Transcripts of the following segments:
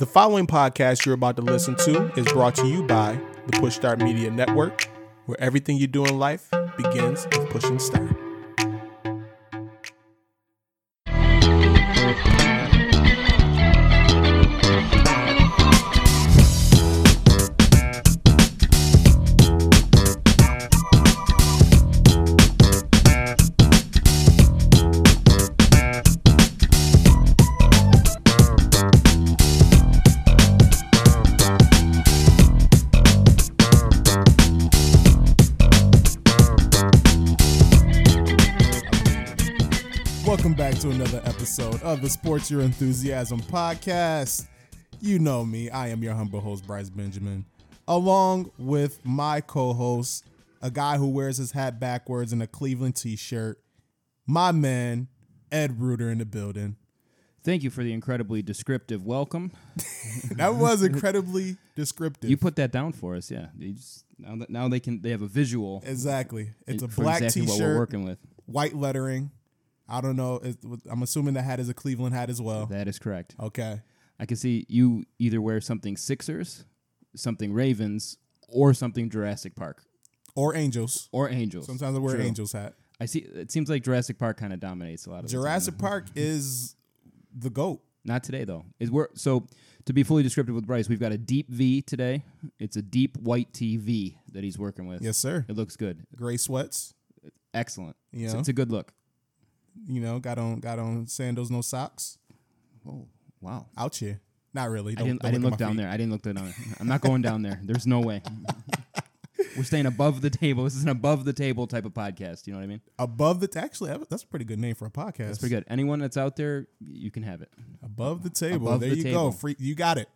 The following podcast you're about to listen to is brought to you by the Push Start Media Network, where everything you do in life begins with pushing start. Sports Your Enthusiasm podcast. You know me, I am your humble host, Bryce Benjamin, along with my co host, a guy who wears his hat backwards in a Cleveland t shirt, my man, Ed Reuter in the building. Thank you for the incredibly descriptive welcome. That was incredibly descriptive. You put that down for us, yeah. You just, now, that, now they can they have a visual exactly. It's a for black exactly t what we're working with. white lettering. I don't know. It- I'm assuming the hat is a Cleveland hat as well. That is correct. Okay. I can see you either wear something Sixers, something Ravens, or something Jurassic Park Or Angels. or Angels. Sometimes I wear True. Angels hat. I see. It seems like Jurassic Park kind of dominates a lot of. Jurassic Park is the goat. Not today though. Is we're so to be fully descriptive with Bryce, we've got a deep V today. It's a deep white TV that he's working with. Yes, sir. It looks good. Gray sweats. Excellent. Yeah, It's, it's a good look. You know, got on got on sandals, no socks. Oh wow. Out here. Not really. I Don't- didn't. don't I didn't at look down feet. there. I didn't look down there. I'm not going down there. There's no way. We're staying above the table. This is an above the table type of podcast. You know what I mean? Above the actually that's a pretty good name for a podcast. That's pretty good. Anyone that's out there, you can have it. Above the table. Above there the you go. table. Free, you got it.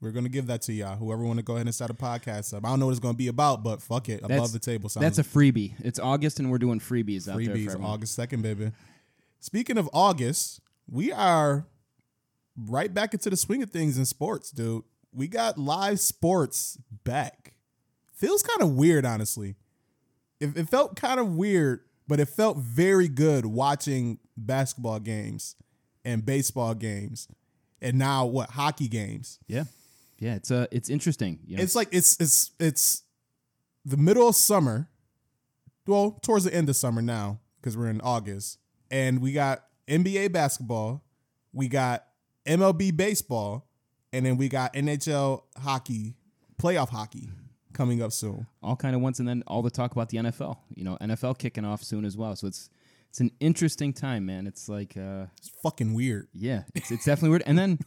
We're gonna give that to y'all. Whoever want to go ahead and start a podcast up. I don't know what it's gonna be about, but fuck it. Above That's- the table sounds That's a freebie. It's August, and we're doing freebies out there. freebies. For everyone. August second, baby. Speaking of August, we are right back into the swing of things in sports, dude. We got live sports back. Feels kind of weird, honestly. It, it felt kind of weird, but it felt very good watching basketball games and baseball games, and now what hockey games. Yeah, yeah. It's uh, it's interesting. You know? It's like it's it's it's the middle of summer. Well, towards the end of summer now because we're in August, and we got NBA basketball, we got MLB baseball, and then we got NHL hockey, playoff hockey coming up soon. all kind of once, and then all the talk about the NFL. You know, NFL kicking off soon as well. So it's it's an interesting time, man. It's like uh, It's fucking weird. Yeah, it's, it's definitely weird. And then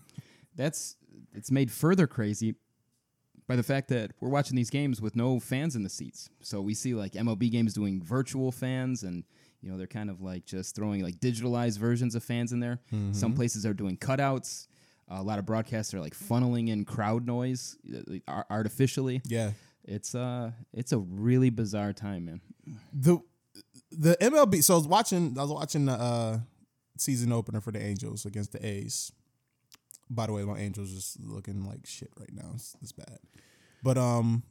that's it's made further crazy by the fact that we're watching these games with no fans in the seats. So we see like MLB games doing virtual fans and you know they're kind of like just throwing like digitalized versions of fans in there. Some places are doing cutouts. a lot of broadcasts are like funneling in crowd noise uh, artificially. Yeah. It's uh it's a really bizarre time, man. the the MLB. So I was watching. I was watching the uh, season opener for the Angels against the A's. By the way, my Angels just looking like shit right now. It's, it's bad. But um,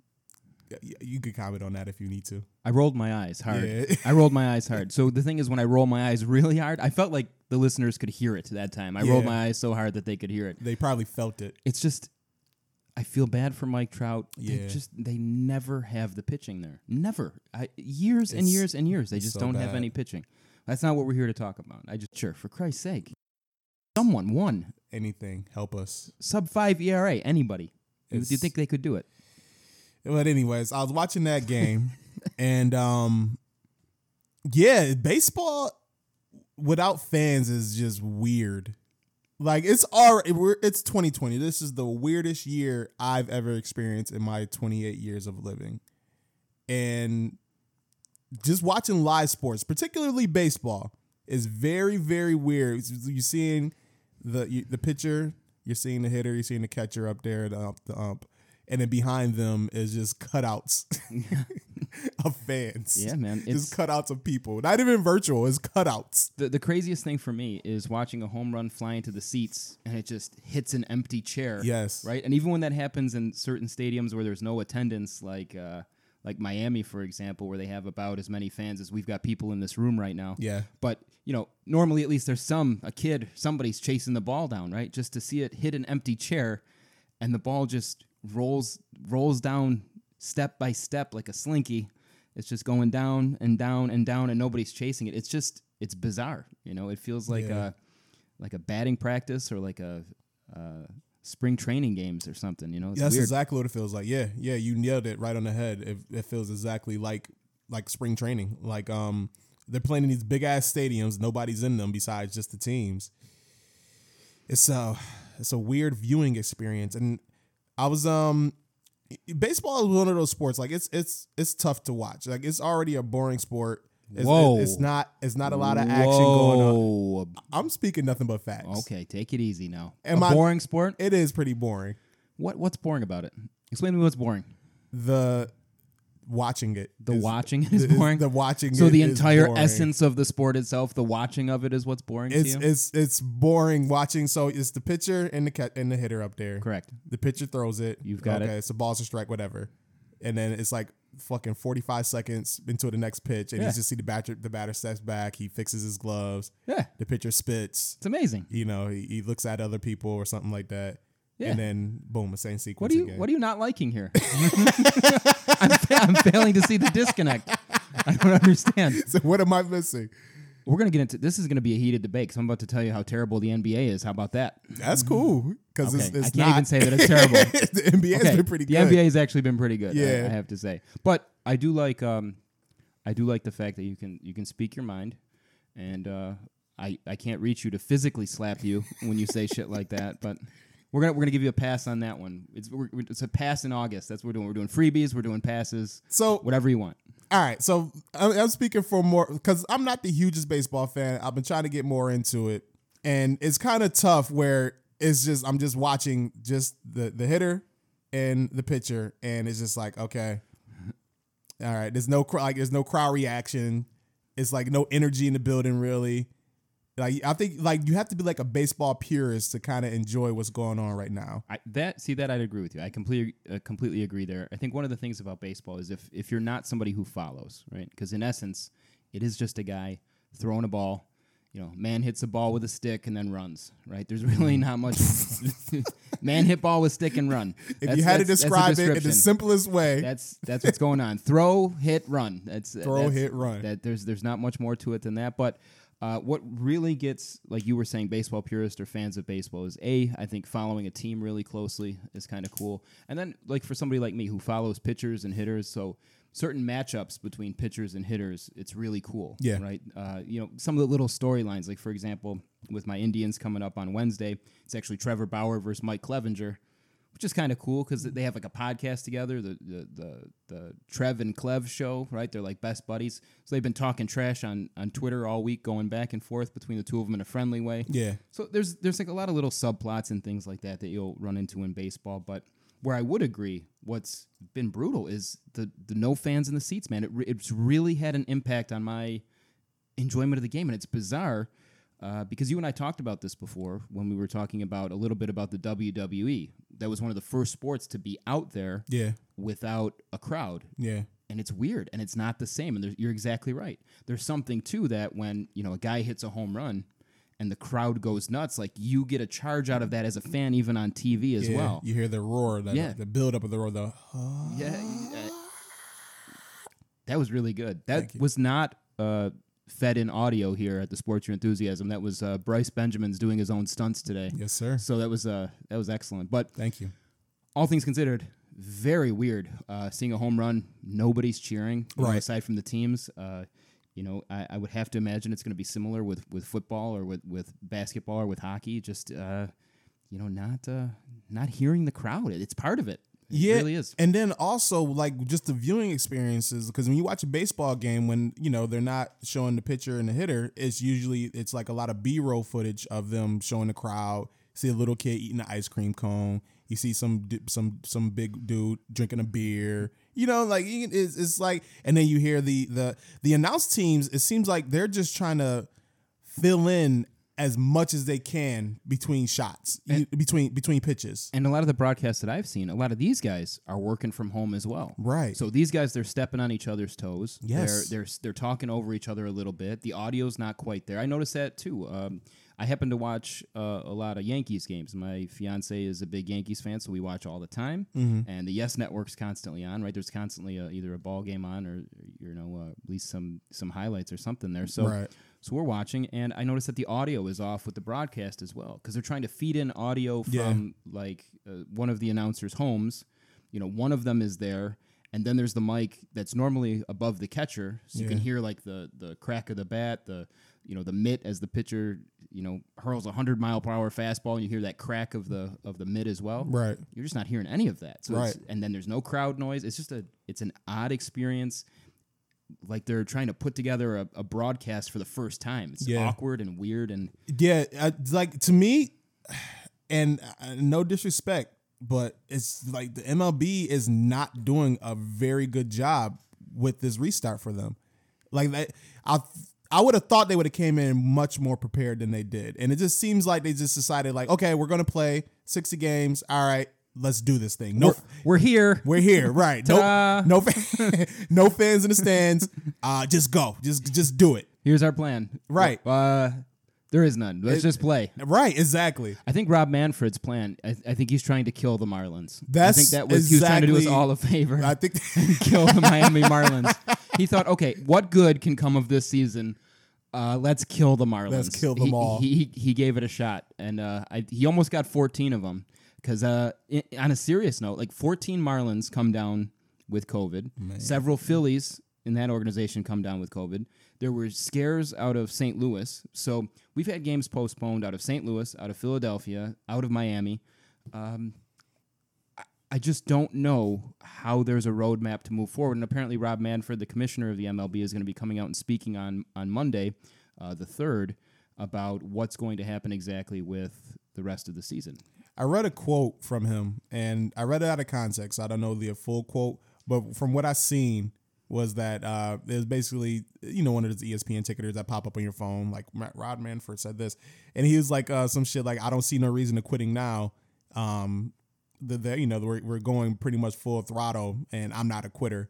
you could comment on that if you need to. I rolled my eyes hard. Yeah. I rolled my eyes hard. So the thing is, when I roll my eyes really hard, I felt like the listeners could hear it that time. I rolled my eyes so hard that they could hear it. They probably felt it. It's just, I feel bad for Mike Trout. They Yeah. just they never have the pitching there. Never. I, years and years and years. They just so don't have any pitching. That's not what we're here to talk about. I just sure for Christ's sake, someone one Anything help us. sub five ERA. Anybody? Do you think they could do it? But anyways, I was watching that game, and um, yeah, baseball without fans is just weird. Like it's already we're it's 2020. This is the weirdest year I've ever experienced in my 28 years of living, and just watching live sports, particularly baseball, is very very weird. You're seeing the you, the pitcher, you're seeing the hitter, you're seeing the catcher up there, the ump, the ump, and then behind them is just cutouts of fans. Yeah, man. It's just cutouts of people. Not even virtual. It's cutouts. The, the craziest thing for me is watching a home run fly into the seats and it just hits an empty chair. Yes. Right? And even when that happens in certain stadiums where there's no attendance, like uh, like Miami, for example, where they have about as many fans as we've got people in this room right now. Yeah. But you know, normally at least there's some a kid, somebody's chasing the ball down, right? Just to see it hit an empty chair, and the ball just rolls rolls down step by step like a slinky. It's just going down and down and down, and nobody's chasing it. It's just it's bizarre. You know, it feels like Yeah. a like a batting practice or like a uh, spring training games or something. You know, it's That's weird. exactly what it feels like. Yeah, yeah, you nailed it right on the head. It, it feels exactly like like spring training. Like um, they're playing in these big ass stadiums. Nobody's in them besides just the teams. It's a it's a weird viewing experience, and I was um, baseball is one of those sports. Like it's it's it's tough to watch. Like it's already a boring sport. It's, Whoa. it's not it's not a lot of action going on. I'm speaking nothing but facts. Okay, take it easy now. Am a I- boring sport? It is pretty boring. What what's boring about it? Explain to me what's boring. The watching it. The is- watching is is- boring. The watching. so it the entire essence of the sport itself, the watching of it, is what's boring It's to you. it's it's boring watching. So it's the pitcher and the cat and the hitter up there. Correct. The pitcher throws it. You've got it. okay, It's a balls or strike, whatever. And then it's like fucking forty five seconds into the next pitch, and Yeah. you just see the batter. The batter steps back. He fixes his gloves. Yeah, The pitcher spits. it's amazing. You know, he, he looks at other people or something like that. Yeah. And then boom, the same sequence What are you again. What are you not liking here? I'm, fa- I'm failing to see the disconnect. I don't understand. so what am I missing? We're gonna get into this. Is gonna be a heated debate because I'm about to tell you how terrible the NBA is. How about that? That's cool because Okay, it's, it's I can't not. even say that it's terrible. the NBA has Okay, been pretty the good. NBA has actually been pretty good. I- Yeah. I, have to say. But I do like um, I do like the fact that you can you can speak your mind, and uh, I I can't reach you to physically slap you when you say shit like that, but. We're gonna we're gonna give you a pass on that one. It's it's a pass in August. That's what we're doing. We're doing freebies. We're doing passes. So Whatever you want. All right, so I'm, I'm speaking for more because I'm not the hugest baseball fan. I've been trying to get more into it, and it's kind of tough where it's just I'm just watching just the the hitter and the pitcher, and it's just like okay, all right. There's no like there's no crowd reaction. It's like no energy in the building really. Like I think like you have to be like a baseball purist to kind of enjoy what's going on right now. I, that see that I'd agree with you. I completely uh, completely agree there. I think one of the things about baseball is if if you're not somebody who follows, right? Because in essence, it is just a guy throwing a ball. You know, man hits a ball with a stick and then runs. Right? There's really not much. man hit ball with stick and run. If That's- you had to that's- that's the describe it in the simplest way, That's that's what's going on. Throw, hit, run. That's Throw, that's- hit, run. That there's there's not much more to it than that. But uh, what really gets like you were saying, baseball purists or fans of baseball is a I think following a team really closely is kind of cool. And then like for somebody like me who follows pitchers and hitters, so certain matchups between pitchers and hitters, it's really cool. Yeah. Right. Uh, you know some of the little storylines, like for example, with my Indians coming up on Wednesday, it's actually Trevor Bauer versus Mike Clevinger which is kind of cool because they have like a podcast together, the, the the the Trev and Clev show, right? They're like best buddies. So they've been talking trash on on Twitter all week, going back and forth between the two of them in a friendly way. yeah. So there's there's like a lot of little subplots and things like that that you'll run into in baseball. But where I would agree, what's been brutal is the the no fans in the seats, man. It re- it's really had an impact on my enjoyment of the game, and it's bizarre. Uh, because you and I talked about this before when we were talking about a little bit about the WWE. That was one of the first sports to be out there Yeah. without a crowd Yeah. and it's weird and it's not the same and you're exactly right there's something to that when you know a guy hits a home run and the crowd goes nuts like you get a charge out of that as a fan even on tv as yeah. well You hear the roar, the, Yeah. the build up of the roar, the yeah uh, that was really good that was not uh, fed in audio here at the sports your enthusiasm that was uh, bryce benjamin's doing his own stunts today yes, sir. so that was uh, that was excellent but Thank you. all things considered, very weird uh, seeing a home run. Nobody's cheering, know, Right. aside from the teams. Uh, you know, I, I would have to imagine it's going to be similar with, with football or with, with basketball or with hockey. Just uh, you know, not uh, not hearing the crowd. It's part of it. It yeah, really is. And then also like just the viewing experiences because when you watch a baseball game, when you know they're not showing the pitcher and the hitter, it's usually it's like a lot of B roll footage of them showing the crowd. See a little kid eating an ice cream cone. You see some some some big dude drinking a beer. You know, like it's, it's like, and then you hear the the the announced teams. It seems like they're just trying to fill in as much as they can between shots, you- between between pitches. And a lot of the broadcasts that I've seen, a lot of these guys are working from home as well. Right. So these guys, they're stepping on each other's toes. Yes. They're they're they're talking over each other a little bit. The audio's not quite there. I noticed that too. Um, I happen to watch uh, a lot of Yankees games. My fiance is a big Yankees fan, so we watch all the time. Mm-hmm. And the Yes Network's constantly on. Right, there's constantly a, either a ball game on or you know uh, at least some some highlights or something there. So Right. So we're watching, and I noticed that the audio is off with the broadcast as well because they're trying to feed in audio from Yeah. like uh, one of the announcers' homes. You know, one of them is there, and then there's the mic that's normally above the catcher, so you can hear like the the crack of the bat, the you know the mitt as the pitcher you know hurls a hundred mile per hour fastball, and you hear that crack of the of the mitt as well. Right. You're just not hearing any of that. So it's- Right. and then there's no crowd noise. It's just a it's an odd experience. Like they're trying to put together a, a broadcast for the first time. It's Yeah. awkward and weird and Yeah, I, like to me, and uh, no disrespect, but it's like the MLB is not doing a very good job with this restart for them. Like that, I I would have thought they would have came in much more prepared than they did, and it just seems like they just decided like, okay, we're gonna play sixty games. All right, let's do this thing. No. we're, we're here. We're here, right? No, no, no fans in the stands. Uh, just go, just, just do it. Here's our plan. Right. Uh, there is none. Let's just play. Right, exactly. I think Rob Manfred's plan. I, I think he's trying to kill the Marlins. I That's think that was he was trying to do us all a favor. I think kill the Miami Marlins. He thought, okay, what good can come of this season? Uh, let's kill the Marlins. Let's kill them He- all. He, he he gave it a shot, and uh, I, he almost got 14 of them. Because uh, i- on a serious note, like 14 Marlins come down with COVID. Several Phillies in that organization come down with COVID. There were scares out of St. Louis, so we've had games postponed out of St. Louis, out of Philadelphia, out of Miami. I just don't know how there's a roadmap to move forward. And apparently, Rob Manfred, the commissioner of the MLB, is going to be coming out and speaking on on Monday, uh, the third, about what's going to happen exactly with the rest of the season. I read a quote from him, and I read it out of context. I don't know the full quote, but from what I seen was that uh, it was basically you know one of those ESPN ticketers that pop up on your phone, like Matt Rob Manfred said this, and he was like uh, some shit like I don't see no reason to quitting now. Um, the, the you know we're we're going pretty much full throttle, and I'm not a quitter.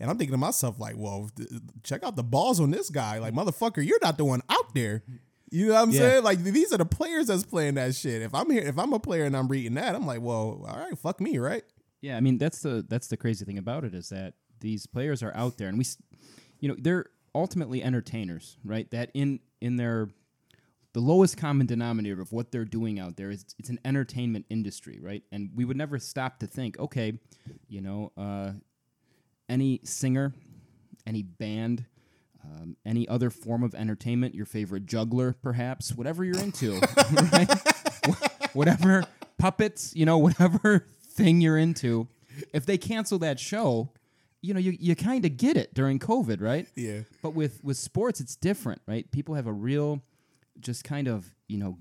And I'm thinking to myself like, well, th- check out the balls on this guy, like motherfucker, you're not the one out there. You know what I'm Yeah. saying? Like these are the players that's playing that shit. If I'm here, if I'm a player and I'm reading that, I'm like, well, all right, fuck me, right? Yeah, I mean that's the that's the crazy thing about it is that these players are out there, and we, s- you know, they're ultimately entertainers, right? That in in their the lowest common denominator of what they're doing out there is it's an entertainment industry, right? And we would never stop to think, okay, you know, uh, any singer, any band, um, any other form of entertainment, your favorite juggler, perhaps, whatever you're into, right? Whatever puppets, you know, whatever thing you're into, if they cancel that show, you know, you, you kind of get it during COVID, right? Yeah. But with with sports, it's different, right? People have a real, just kind of you know,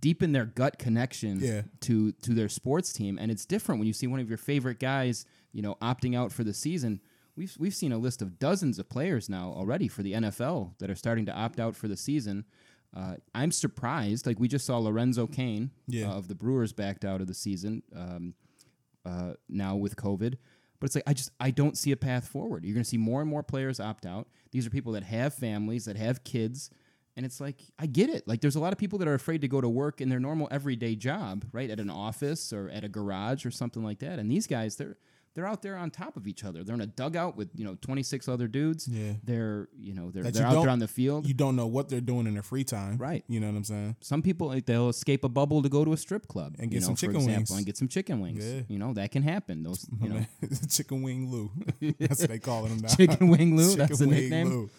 deep in their gut connection Yeah. to to their sports team, and it's different when you see one of your favorite guys, you know, opting out for the season. We've we've seen a list of dozens of players now already for the NFL that are starting to opt out for the season. Uh, I'm surprised. Like we just saw Lorenzo Cain Yeah. uh, of the Brewers backed out of the season um, uh, now with COVID. But it's like I just I don't see a path forward. You're going to see more and more players opt out. These are people that have families, that have kids, and it's like I get it. Like there's a lot of people that are afraid to go to work in their normal everyday job, right, at an office or at a garage or something like that. And these guys, they're they're out there on top of each other. They're in a dugout with you know 26 other dudes. Yeah. They're you know they're That they're out there on the field. You don't know what they're doing in their free time, Right. You know what I'm saying? Some people like they'll escape a bubble to go to a strip club And you get know, some for chicken example, wings. and get some chicken wings. Yeah. You know that can happen. Those you know Chicken Wing Lou. That's what they call him now. chicken wing Lou. Chicken That's the Wing nickname. Lou.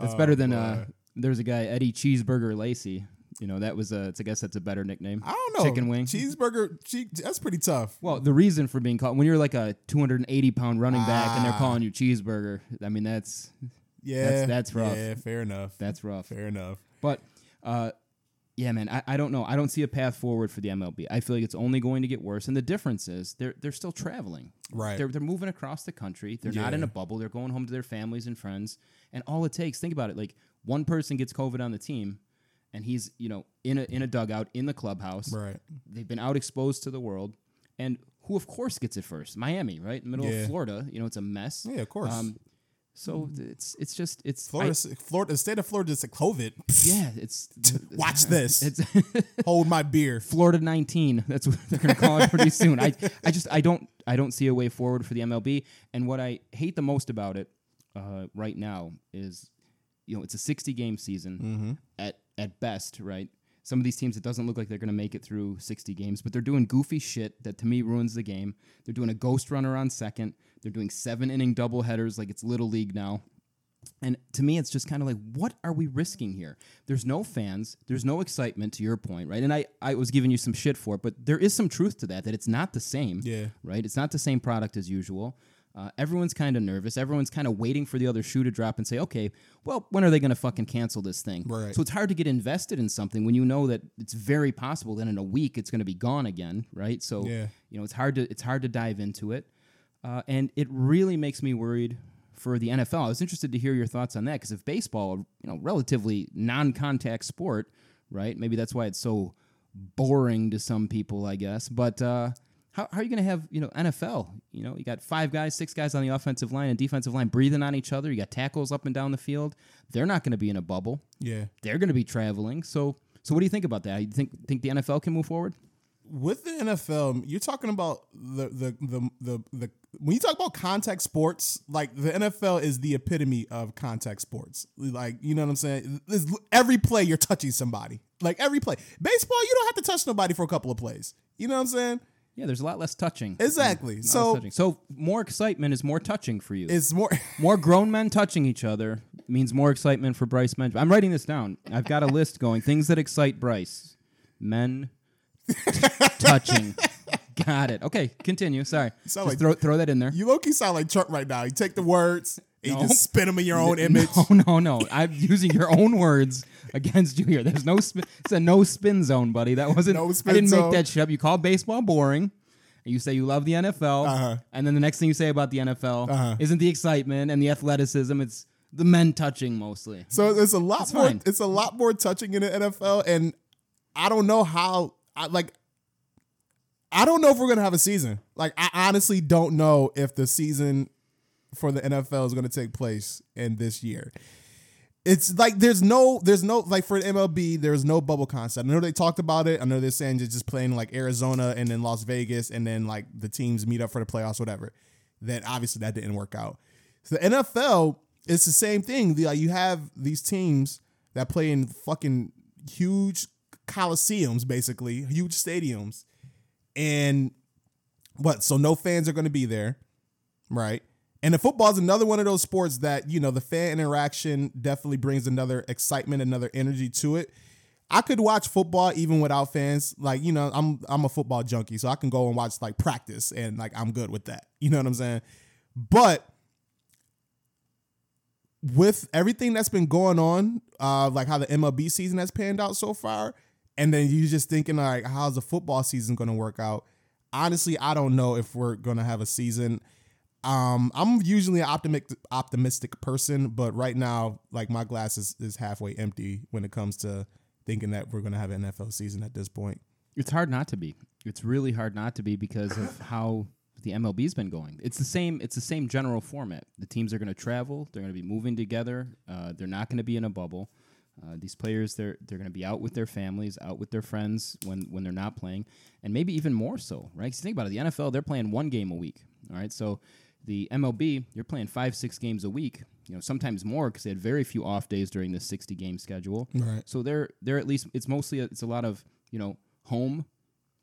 That's better than uh. There's a guy Eddie Cheeseburger Lacy. You know that was a. I guess that's a better nickname. I don't know. Chicken wing. Cheeseburger. Che- that's pretty tough. Well, the reason for being called when you're like a 280 pound running back and they're Ah. calling you cheeseburger. I mean that's Yeah, that's rough. Yeah, fair enough. that's rough. fair enough. But uh, yeah, man, I, I don't know. I don't see a path forward for the MLB. I feel like it's only going to get worse. And the difference is they're they're still traveling. Right. They're they're moving across the country. They're not in a bubble. They're going home to their families and friends. And all it takes, think about it, like one person gets COVID on the team, and he's you know in a in a dugout in the clubhouse. Right. They've been out exposed to the world, and who of course gets it first? Miami, right, middle Yeah. of Florida. You know, it's a mess. Yeah, of course. Um, so it's it's just it's I- Florida, Florida, the state of Florida is a COVID. yeah, it's Watch this. it's Hold my beer. Florida 19. That's what they're going to call it pretty soon. I, I just I don't I don't see a way forward for the MLB. And what I hate the most about it uh, right now is, you know, it's a 60 game season at at best, right? Some of these teams, it doesn't look like they're going to make it through 60 games, but they're doing goofy shit that to me ruins the game. They're doing a ghost runner on second. They're doing seven inning double headers like it's little league now. And to me, it's just kind of like, what are we risking here? There's no fans. There's no excitement, to your point, right? And I, I was giving you some shit for it, but there is some truth to that, that it's not the same. Yeah. Right? It's not the same product as usual. Uh, everyone's kind of nervous. Everyone's kind of waiting for the other shoe to drop and say, okay, well, when are they going to fucking cancel this thing? Right. So it's hard to get invested in something when you know that it's very possible that in a week it's going to be gone again, right? So Yeah. you know it's hard to it's hard to dive into it, uh, and it really makes me worried for the NFL. I was interested to hear your thoughts on that because if baseball, you know, relatively non-contact sport, right? Maybe that's why it's so boring to some people, I guess. But uh, how, how are you going to have you know NFL? You know, you got five guys, six guys on the offensive line and defensive line breathing on each other. You got tackles up and down the field. They're not going to be in a bubble. Yeah. They're going to be traveling. So, so what do you think about that? You think think the NFL can move forward? with the NFL, you're talking about the the the the, the when you talk about contact sports, like the NFL is the epitome of contact sports. Like you know what I'm saying? Every play you're touching somebody. Like every play. Baseball, you don't have to touch nobody for a couple of plays. You know what I'm saying? Yeah, there's a lot less touching. Exactly. Mm, less So touching. so more excitement is more touching for you. it's more. more grown men touching each other means more excitement for Bryce Benjamin. I'm writing this down. I've got a list going. Things that excite Bryce. Men touching. Got it. Okay, continue. Sorry. Just like- throw throw that in there. You low key sound like Trump right now. You take the words you No. just spin them in your own image. No, no, no. I'm using your own words against you here. There's no spin. It's a no spin zone, buddy. That wasn't. No spin I didn't zone. make that shit up. You call baseball boring. And you say you love the NFL, Uh-huh. and then the next thing you say about the NFL Uh-huh. isn't the excitement and the athleticism. It's the men touching mostly. So it's a lot That's more. fine. It's a lot more touching in the NFL, and I don't know how. I like. I don't know if we're gonna have a season. Like, I honestly don't know if the season for the NFL is gonna take place in this year. It's like there's no, there's no like for MLB, there's no bubble concept. I know they talked about it. I know they're saying just just playing like Arizona and then Las Vegas, and then like the teams meet up for the playoffs, whatever. That obviously that didn't work out. So the NFL, it's the same thing. The, like, you have these teams that play in fucking huge coliseums, basically huge stadiums, and what? So no fans are going to be there, right? And the football is another one of those sports that you know the fan interaction definitely brings another excitement, another energy to it. I could watch football even without fans. Like you know, I'm I'm a football junkie, so I can go and watch like practice, and like I'm good with that. You know what I'm saying? But with everything that's been going on, uh, like how the MLB season has panned out so far, and then you just thinking like, how's the football season to work out? Honestly, I don't know if we're to have a season. Um, I'm usually an optimistic optimistic person, but right now, like my glass is, is halfway empty when it comes to thinking that we're going to have an NFL season at this point. It's hard not to be. It's really hard not to be because of how the MLB's been going. It's the same. It's the same general format. The teams are going to travel. They're going to be moving together. Uh, they're not going to be in a bubble. Uh, these players, they're they're going to be out with their families, out with their friends when when they're not playing, and maybe even more so, right? 'Cause think about it. The NFL, they're playing one game a week. All right, so the MLB, you're playing five, six games a week. You know, sometimes more because they had very few off days during this 60 game schedule. Right. So they're they're at least it's mostly it's a lot of you know home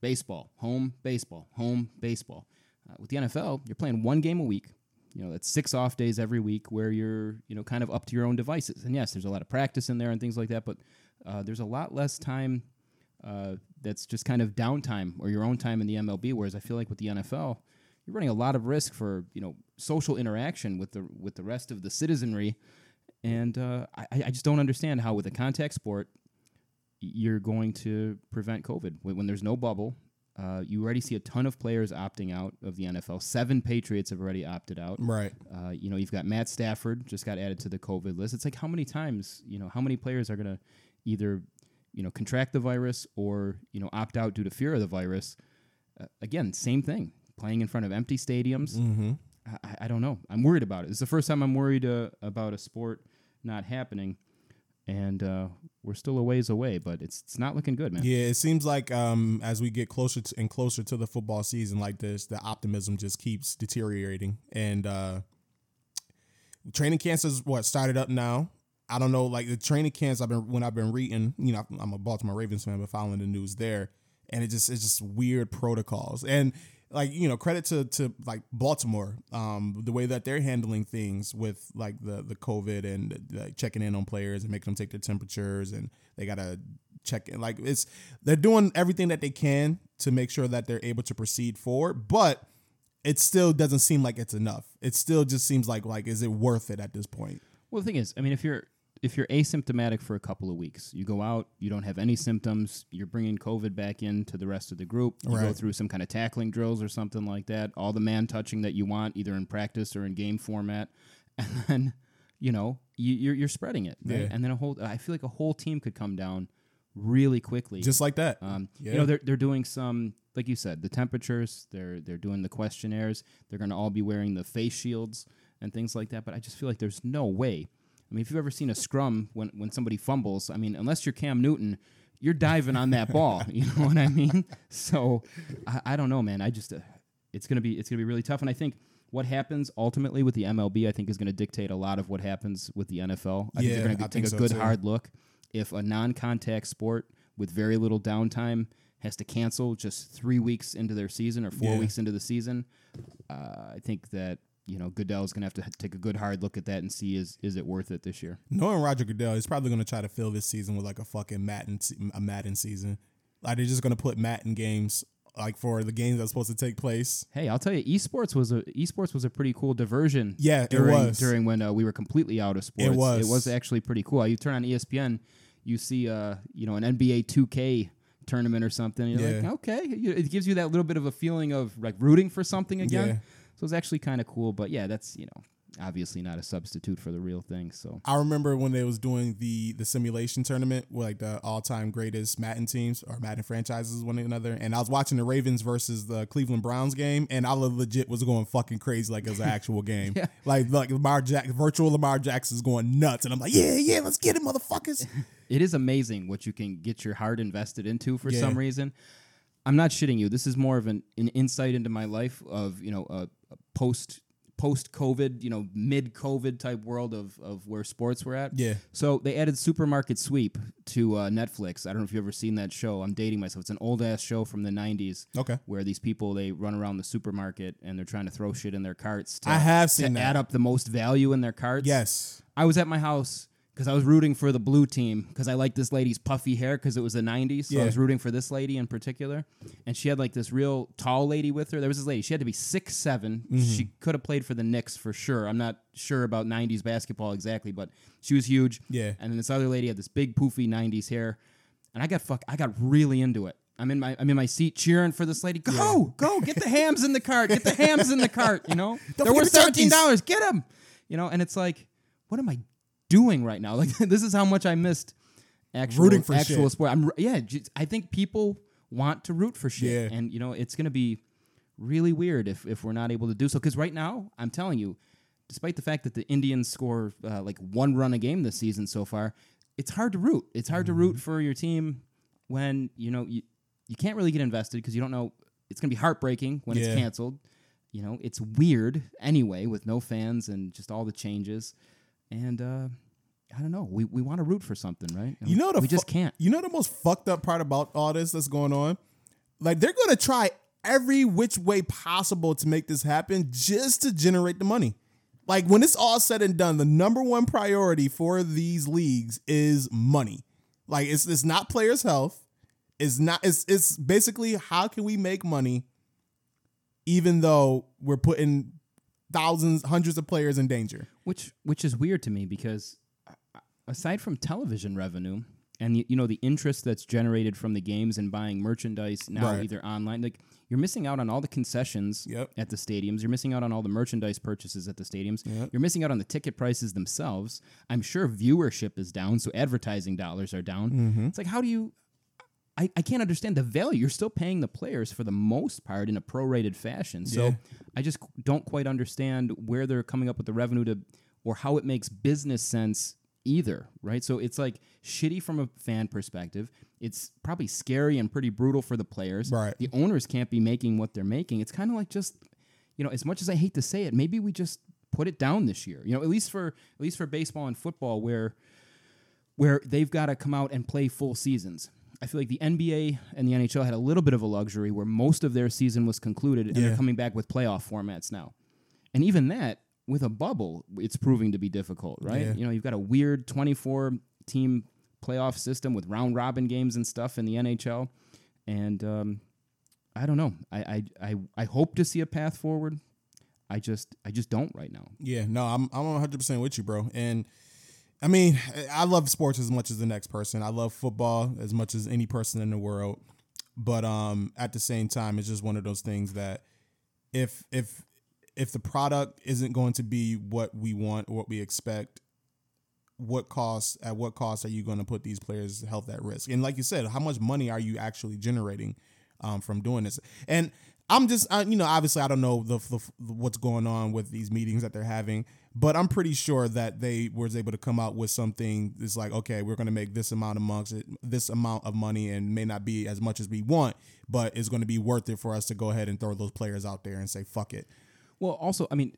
baseball, home baseball, home baseball. Uh, with the NFL, you're playing one game a week. You know, that's six off days every week where you're you know kind of up to your own devices. And yes, there's a lot of practice in there and things like that, but uh, there's a lot less time uh, that's just kind of downtime or your own time in the MLB. Whereas I feel like with the NFL, you're running a lot of risk for you know social interaction with the with the rest of the citizenry, and uh, I, I just don't understand how with a contact sport you're going to prevent COVID when, when there's no bubble. Uh, you already see a ton of players opting out of the NFL. Seven Patriots have already opted out. Right. Uh, you know, you've got Matt Stafford just got added to the COVID list. It's like how many times, you know, how many players are going to either you know, contract the virus or you know opt out due to fear of the virus. Uh, again, same thing. Playing in front of empty stadiums. Mm-hmm. I, I don't know. I'm worried about it. It's the first time I'm worried uh, about a sport not happening, and uh, we're still a ways away. But it's it's not looking good, man. Yeah, it seems like um, as we get closer to, and closer to the football season like this, the optimism just keeps deteriorating. And uh, training camps is what started up now. I don't know, like the training camps I've been when I've been reading. You know, I'm a Baltimore Ravens fan, but following the news there, and it just it's just weird protocols and like you know credit to to like Baltimore, um, the way that they're handling things with like the the COVID and like checking in on players and making them take their temperatures and they gotta check in. Like it's they're doing everything that they can to make sure that they're able to proceed forward, but it still doesn't seem like it's enough. It still just seems like like is it worth it at this point? Well, the thing is, I mean, if you're if you're asymptomatic for a couple of weeks, you go out, you don't have any symptoms, you're bringing COVID back into the rest of the group. You go through some kind of tackling drills or something like that, all the man touching that you want, either in practice or in game format, and then you know you, you're you're spreading it, right? Yeah. And then a whole, I feel like a whole team could come down really quickly. Just like that. Um, Yeah. You know, they're they're doing some, like you said, the temperatures. They're they're doing the questionnaires. They're going to all be wearing the face shields and things like that. But I just feel like there's no way. I mean, if you've ever seen a scrum when when somebody fumbles, I mean, unless you're Cam Newton, you're diving on that ball. You know what I mean? So I, I don't know, man. I just uh, it's gonna be it's gonna be really tough. And I think what happens ultimately with the MLB, I think, is going to dictate a lot of what happens with the NFL. I think Yeah, they're going to think take a so good too. hard look. If a non-contact sport with very little downtime has to cancel just three weeks into their season or four Yeah. weeks into the season, uh, I think that you know Goodell's going to have to take a good hard look at that and see is is it worth it this year. Knowing Roger Goodell, he's probably going to try to fill this season with like a fucking Madden, a Madden season. Like they're just going to put Madden games like for the games that's supposed to take place. Hey, I'll tell you, esports was a esports was a pretty cool diversion. Yeah, it during, was. during when uh, we were completely out of sports. It was. It was actually pretty cool. You turn on ESPN, you see, uh, you know, an NBA 2K tournament or something. You're like, Yeah. okay, it gives you that little bit of a feeling of like rooting for something again. Yeah. So it's actually kind of cool. But yeah, that's you know, obviously not a substitute for the real thing. So I remember when they was doing the the simulation tournament with like the all time greatest Madden teams or Madden franchises one another, and I was watching the Ravens versus the Cleveland Browns game, and I legit was going fucking crazy like it was an actual game. Yeah. Like like Lamar Jack, virtual Lamar Jackson's going nuts, and I'm like, yeah, yeah, let's get it, motherfuckers. it is amazing what you can get your heart invested into for Yeah. some reason. I'm not shitting you. This is more of an, an insight into my life of you know a, a post post COVID, you know mid COVID type world of of where sports were at. Yeah. So they added Supermarket Sweep to uh, Netflix. I don't know if you've ever seen that show. I'm dating myself. It's an old ass show from the '90s. Okay. Where these people they run around the supermarket and they're trying to throw shit in their carts. To, I have to seen that. add up the most value in their carts. Yes. I was at my house because I was rooting for the blue team because I liked this lady's puffy hair because it was the 90s. So I was rooting for this lady in particular. And she had like this real tall lady with her. There was this lady. She had to be six seven. Mm-hmm. She could have played for the Knicks for sure. I'm not sure about 90s basketball exactly, but she was huge. Yeah. And then this other lady had this big poofy 90s hair. And I got fuck I got really into it. I'm in my I'm in my seat cheering for this lady. Go, go, get the hams in the cart. Get the hams in the cart, you know? They're forget worth the seventeen turkeys. dollars. Get them. You know, and it's like, what am I doing right now? Like this is how much I missed actual Rooting for actual shit. sport. I'm yeah, I think people want to root for shit. Yeah. And you know, it's going to be really weird if if we're not able to do so cuz right now, I'm telling you, despite the fact that the Indians score uh, like one run a game this season so far, it's hard to root. It's hard to root for your team when, you know, you you can't really get invested because you don't know it's going to be heartbreaking when Yeah. it's canceled. You know, it's weird anyway with no fans and just all the changes. And uh I don't know. We we want to root for something, right? And You know the we just can't. You know the most fucked up part about all this that's going on? Like they're gonna try every which way possible to make this happen just to generate the money. Like when it's all said and done, the number one priority for these leagues is money. Like it's it's not players' health. It's not it's it's basically how can we make money even though we're putting thousands, hundreds of players in danger. Which which is weird to me because aside from television revenue, and you, you know the interest that's generated from the games and buying merchandise now Right. either online like you're missing out on all the concessions Yep. at the stadiums you're missing out on all the merchandise purchases at the stadiums Yep. you're missing out on the ticket prices themselves i'm sure viewership is down so advertising dollars are down Mm-hmm. it's like how do you I, I can't understand the value. You're still paying the players for the most part in a prorated fashion. So Yeah. I just don't quite understand where they're coming up with the revenue to or how it makes business sense either, right? So it's like shitty from a fan perspective. It's probably scary and pretty brutal for the players. Right. The owners can't be making what they're making. It's kind of like just you know, as much as I hate to say it, maybe we just put it down this year. You know, at least for at least for baseball and football where where they've got to come out and play full seasons. I feel like the NBA and the NHL had a little bit of a luxury where most of their season was concluded and Yeah. they're coming back with playoff formats now. And even that, with a bubble, it's proving to be difficult, right? Yeah. You know, you've got a weird 24 team playoff system with round robin games and stuff in the NHL. And um, I don't know. I, I, I, I hope to see a path forward. I just I just don't right now. Yeah, no, I'm I'm 100 percent with you, bro. And I mean, I love sports as much as the next person. I love football as much as any person in the world. But um, at the same time, it's just one of those things that if if if the product isn't going to be what we want or what we expect, what cost at what cost are you going to put these players' health at risk? And like you said, how much money are you actually generating um, from doing this? And I'm just, I, you know, obviously I don't know the, the what's going on with these meetings that they're having, but I'm pretty sure that they was able to come out with something that's like, okay, we're going to make this amount of months, this amount of money, and may not be as much as we want, but it's going to be worth it for us to go ahead and throw those players out there and say, fuck it. Well, also, I mean,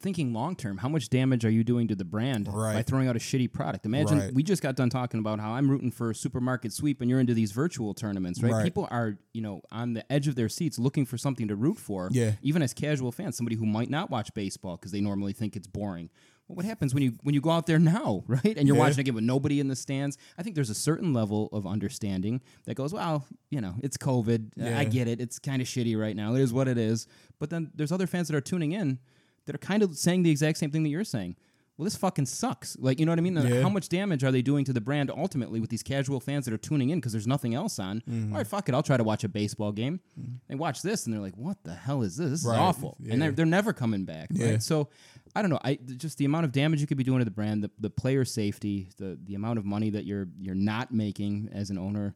thinking long term, how much damage are you doing to the brand by throwing out a shitty product? Imagine Right. we just got done talking about how I'm rooting for a supermarket sweep, and you're into these virtual tournaments, right? Right. People are, you know, on the edge of their seats looking for something to root for. Yeah. Even as casual fans, somebody who might not watch baseball because they normally think it's boring. What happens when you when you go out there now, right? And you're Yeah. watching a game with nobody in the stands. I think there's a certain level of understanding that goes, well, you know, it's COVID. Yeah. I get it. It's kind of shitty right now. It is what it is. But then there's other fans that are tuning in that are kind of saying the exact same thing that you're saying. Well, this fucking sucks. Like, you know what I mean? Yeah. How much damage are they doing to the brand ultimately with these casual fans that are tuning in because there's nothing else on? Mm-hmm. All right, fuck it. I'll try to watch a baseball game. They watch this and they're like, what the hell is this? This is awful. And they're, they're never coming back. Right? So I don't know. I just the amount of damage you could be doing to the brand, the, the player safety, the the amount of money that you're you're not making as an owner.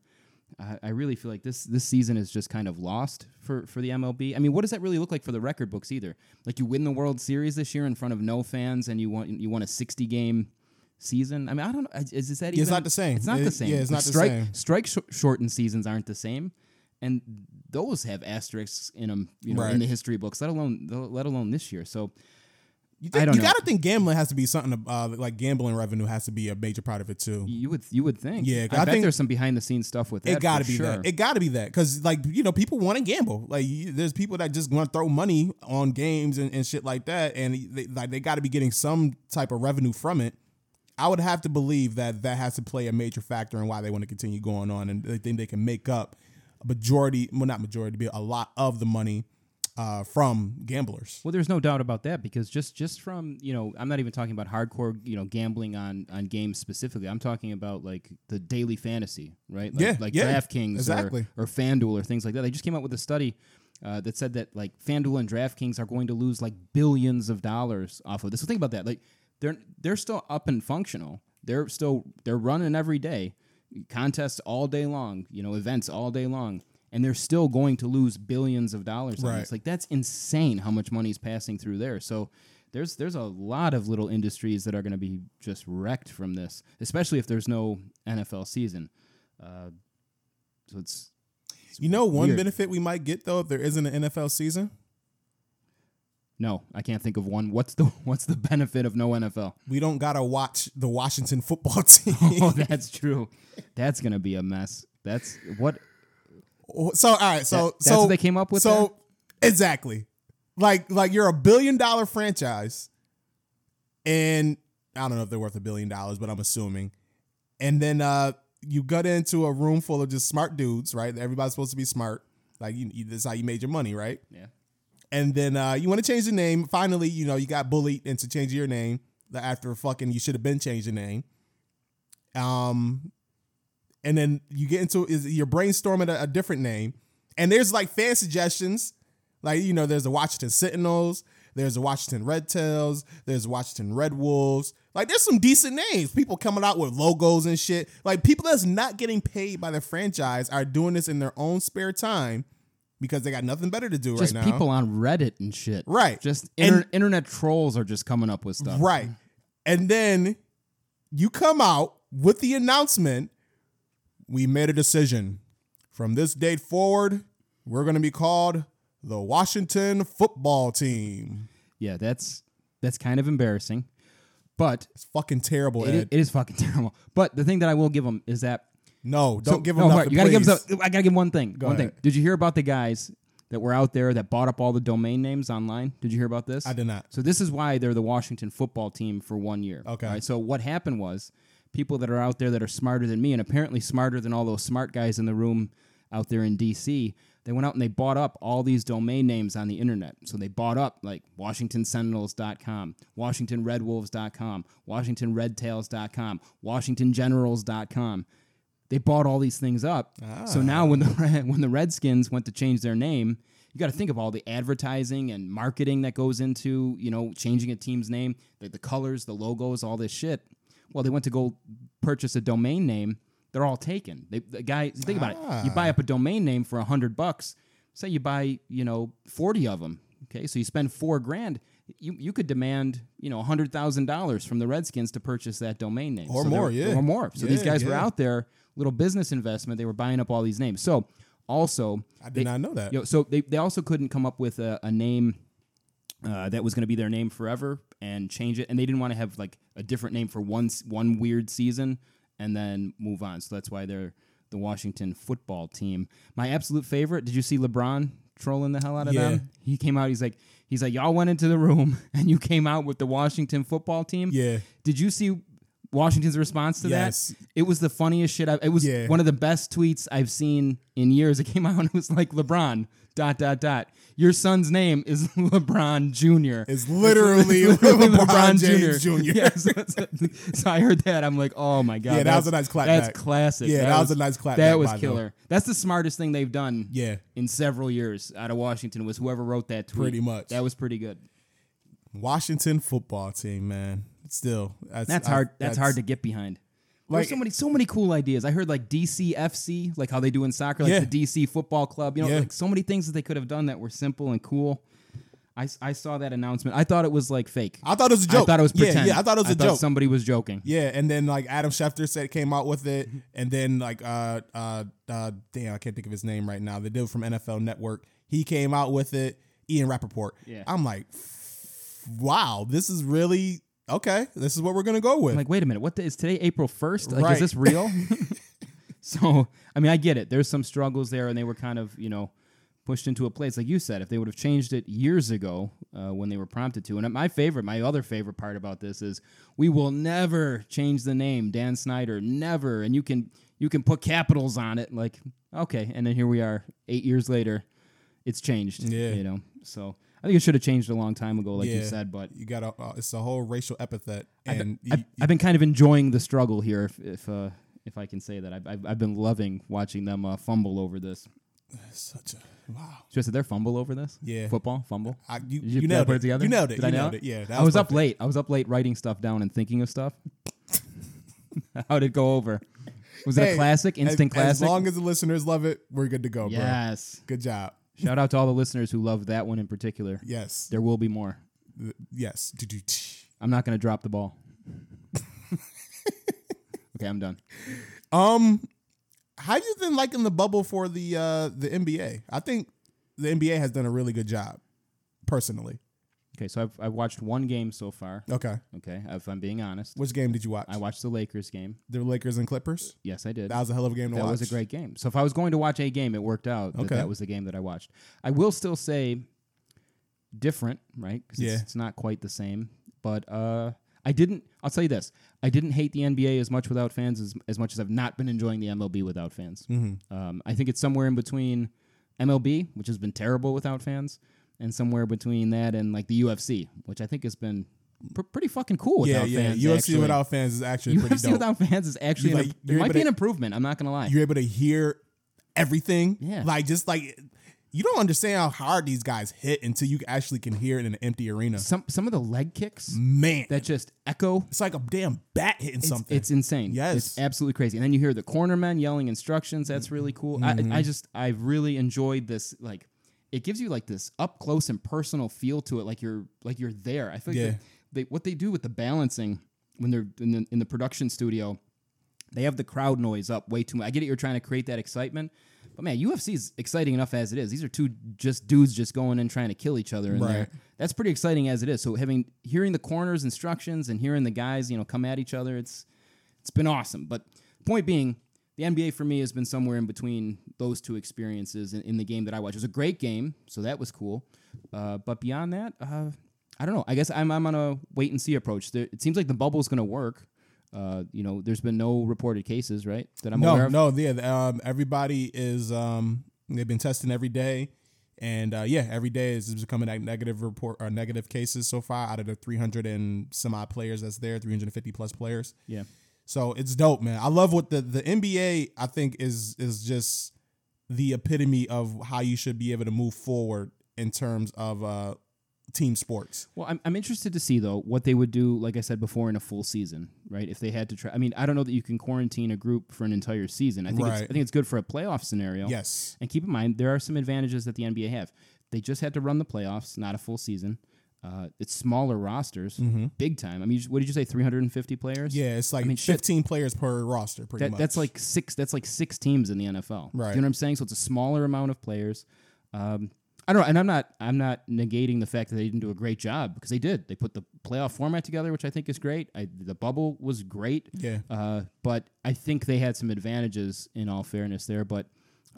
I, I really feel like this this season is just kind of lost for for the MLB. I mean, what does that really look like for the record books either? Like you win the World Series this year in front of no fans, and you want you won a sixty game season. I mean, I don't know. Is, is that even? It's not the same. It's not It- the same. yeah, it's not the strike, same. Strike sh- shortened seasons aren't the same, and those have asterisks in them. You know, Right. in the history books. Let alone let alone this year. So. You, I think, don't you know. gotta think gambling has to be something uh, like gambling revenue has to be a major part of it too. You would you would think. Yeah, I, I bet think- there's some behind the scenes stuff with that. It got to for be sure. that. It got to be that because like you know people want to gamble. Like you, there's people that just want to throw money on games and, and shit like that, and they, like they got to be getting some type of revenue from it. I would have to believe that that has to play a major factor in why they want to continue going on, and they think they can make up a majority, well not majority, but a lot of the money uh, from gamblers. Well, there's no doubt about that because just just from you know, I'm not even talking about hardcore you know gambling on on games specifically. I'm talking about like the daily fantasy, right? Like, Yeah, like yeah, DraftKings exactly. or, or FanDuel or things like that. They just came out with a study uh, that said that like FanDuel and DraftKings are going to lose like billions of dollars off of this. So think about that. Like they're they're still up and functional. They're still they're running every day, contests all day long. You know, events all day long. And they're still going to lose billions of dollars on Right. this. Like that's insane how much money is passing through there. So there's there's a lot of little industries that are going to be just wrecked from this, especially if there's no NFL season. Uh, so it's You know, one weird. benefit we might get though if there isn't an NFL season, no, I can't think of one. What's the what's the benefit of no NFL? we don't gotta watch the Washington football team. Oh, that's true. That's gonna be a mess. That's what So all right, so That- that's so what they came up with So exactly, like like you're a billion dollar franchise, and I don't know if they're worth a billion dollars, but I'm assuming. And then uh you got into a room full of just smart dudes, right? Everybody's supposed to be smart. Like you, you this is how you made your money, right? yeah. And then uh you want to change the name. Finally, you know you got bullied into changing your name after fucking you should have been changed the name. Um, and then you get into is you're brainstorming a, a different name, and there's like fan suggestions, like you know, there's the Washington Sentinels, there's the Washington Red Tails, there's Washington Red Wolves. Like there's some decent names. People coming out with logos and shit. Like people that's not getting paid by the franchise are doing this in their own spare time because they got nothing better to do Just right now. people on Reddit and shit. Right. Just And- internet trolls are just coming up with stuff. Right. And then you come out with the announcement we made a decision. From this date forward, we're going to be called the Washington football team. Yeah, that's that's kind of embarrassing. But It's fucking terrible, it, Ed. it is fucking terrible. But the thing that I will give them is that no, don't So- give them no, nothing. You gotta give them. I gotta give one thing. Go one ahead. thing. Did you hear about the guys that were out there that bought up all the domain names online? Did you hear about this? I did not. So this is why they're the Washington football team for one year. Okay. All right, so what happened was people that are out there that are smarter than me and apparently smarter than all those smart guys in the room out there in DC, they went out and they bought up all these domain names on the internet. So they bought up like WashingtonSentinels.com, WashingtonRedWolves.com, WashingtonRedTails.com, WashingtonGenerals.com. They bought all these things up. So ah. now when the when the Redskins went to change their name, you got to think of all the advertising and marketing that goes into you know changing a team's name, the, the colors, the logos, all this shit. Well, they went to go purchase a domain name. They're all taken. They, the guy, think about it. You ah. buy up a domain name for a hundred bucks. Say you buy, you know, forty of them. Okay, so you spend four grand. You you could demand, you know, hundred thousand dollars from the Redskins to purchase that domain name, Or So more, yeah. or more. So these Yeah, guys were out there, little business investment. They were buying up all these names. So also, I did they- not know that. Yo, so they, they also couldn't come up with a, a name uh, that was going to be their name forever and change it, and they didn't want to have like a different name for one one weird season and then move on. So that's why they're the Washington football team. My absolute favorite. Did you see LeBron trolling the hell out of Yeah. them? He came out. He's like, he's like, y'all went into the room and you came out with the Washington football team. Yeah. Did you see Washington's response to Yes. that? It was the funniest shit. I've, it was Yeah. one of the best tweets I've seen in years. It came out and it was like LeBron dot dot dot. Your son's name is LeBron Jr. It's literally LeBron James Jr. Yes. so I heard that. I'm like, oh my god. Yeah, that was a nice clap That's back. classic. Yeah, that was a nice clap That was killer. That's the smartest thing they've done. Yeah. In several years out of Washington was whoever wrote that tweet. Pretty much. That was pretty good. Washington football team, man. Still, that's, That's I- hard. That's, hard to get behind. Like- There's so many, so many cool ideas. I heard like DCFC, like how they do in soccer, like Yeah. the DC Football Club. You know, Yeah. like so many things that they could have done that were simple and cool. I, I saw that announcement. I thought it was like fake. I thought it was a joke. I thought it was Yeah, pretend. Yeah, I thought it was a joke. Somebody was joking. Yeah, and then like Adam Schefter said came out with it, and then like uh uh uh damn I can't think of his name right now. The dude from NFL Network, he came out with it. Ian Rapoport. Yeah. I'm like, wow, this is really okay. This is what we're gonna go with. I'm like, wait a minute. What the, is today? April first? Like, Right. is this real? so, I mean, I get it. There's some struggles there, and they were kind of, you know, pushed into a place like you said. If they would have changed it years ago uh, when they were prompted to, and my favorite, my other favorite part about this is we will never change the name Dan Snyder, never. And you can you can put capitals on it, like okay. And then here we are, eight years later, it's changed. Yeah. you know. So I think it should have changed a long time ago, like you Yeah. said, but. you got a uh, it's a whole racial epithet, I've, and I've, you- I've been kind of enjoying the struggle here, if if, uh, if I can say that. I've, I've, I've been loving watching them uh, fumble over this. such a wow. Should I say their fumble over this? Yeah. Football fumble. I, you, Did you, nailed put it. together? You nailed it. Did you I nail nailed it? it. Yeah, that I was up perfect. late. I was up late writing stuff down and thinking of stuff. How did it go over? Was it Hey, a classic? Instant As classic? As long as the listeners love it, we're good to go, bro. yes. Good job. Shout out to all the listeners who loved that one in particular. Yes. There will be more. Yes. I'm not going to drop the ball. okay, I'm done. Um, how you been liking the bubble for the uh the NBA? I think the NBA has done a really good job, personally. Okay, so I've, I've watched one game so far. Okay, Okay, if I'm being honest. which game did you watch? I watched the Lakers game. the Lakers and Clippers. Yes, I did. That was a hell of a game to That watch. was a great game. So if I was going to watch a game, it worked out that Okay. that was the game that I watched. I will still say different, right? 'Cause Yeah. it's, it's not quite the same. But uh, I didn't. I'll tell you this: I didn't hate the NBA as much without fans as as much as I've not been enjoying the MLB without fans. Mm-hmm. Um, I think it's somewhere in between MLB, which has been terrible without fans, and somewhere between that and like the UFC, which I think has been pr- pretty fucking cool yeah, without yeah. fans. UFC actually. without fans is actually pretty UFC dope. without fans is actually You an, like- it might be to- an improvement. I'm not gonna lie. You're able to hear everything. Yeah. like just like you don't understand how hard these guys hit until you actually can hear it in an empty arena. Some some of the leg kicks Man, that just echo. it's like a damn bat hitting It's, something. it's insane. Yes. it's absolutely crazy. And then you hear the cornermen yelling instructions. That's really cool. I, Mm-hmm. I just I really enjoyed this. Like, it gives you like this up close and personal feel to it. Like you're like you're there. I feel like Yeah. they, they what they do with the balancing when they're in the, in the production studio. They have the crowd noise up way too much. I get it. You're trying to create that excitement, but man, UFC is exciting enough as it is. These are two just dudes just going in trying to kill each other in there. That's pretty exciting as it is. So having hearing the corners instructions and hearing the guys, you know, come at each other, it's it's been awesome. But point being, the NBA for me has been somewhere in between those two experiences in, in the game that I watched. It was a great game, so that was cool. Uh, but beyond that, uh, I don't know. I guess I'm I'm on a wait and see approach. There, it seems like the bubble is going to work. Uh, you know, there's been no reported cases, right? That I'm aware of. no, yeah. Um, everybody is um, they've been testing every day, and uh, yeah, every day is becoming a negative report or negative cases so far out of the 300 and some odd players that's there, 350 plus players. Yeah. So it's dope, man. I love what the the NBA I think is is just the epitome of how you should be able to move forward in terms of uh team sports. Well, I'm, I'm interested to see though what they would do. Like I said before, in a full season, right? If they had to try, I mean, I don't know that you can quarantine a group for an entire season. I think it's, I think it's good for a playoff scenario. Yes. And keep in mind, there are some advantages that the NBA have. They just had to run the playoffs, not a full season. Uh, it's smaller rosters, big time. I mean, what did you say? 350 players. Mm-hmm. Yeah, it's like mean, shit. 15 players per roster pretty That, much. that's like six. That's like six teams in the NFL. Right. Do you know what I'm saying? So it's a smaller amount of players. Um, I don't know, and I'm not. I'm not negating the fact that they didn't do a great job because they did. They put the playoff format together, which I think is great. I, the bubble was great. Yeah. Uh, but I think they had some advantages in all fairness there. But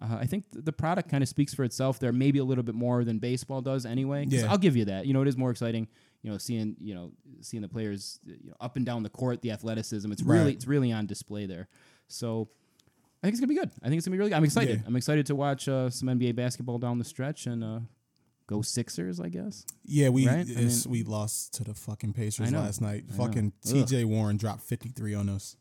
uh, I think th- the product kind of speaks for itself there, maybe a little bit more than baseball does anyway. Yeah. I'll give you that. You know, it is more exciting. You know, seeing you know seeing the players you know, up and down the court, the athleticism. It's really Right. it's really on display there. So I think it's gonna be good. I think it's gonna be really. good. I'm excited. Yeah. I'm excited to watch uh, some NBA basketball down the stretch and uh, go Sixers. I guess. Yeah, we Right? I mean- we lost to the fucking Pacers last night. I. Fucking. TJ Warren dropped 53 on us.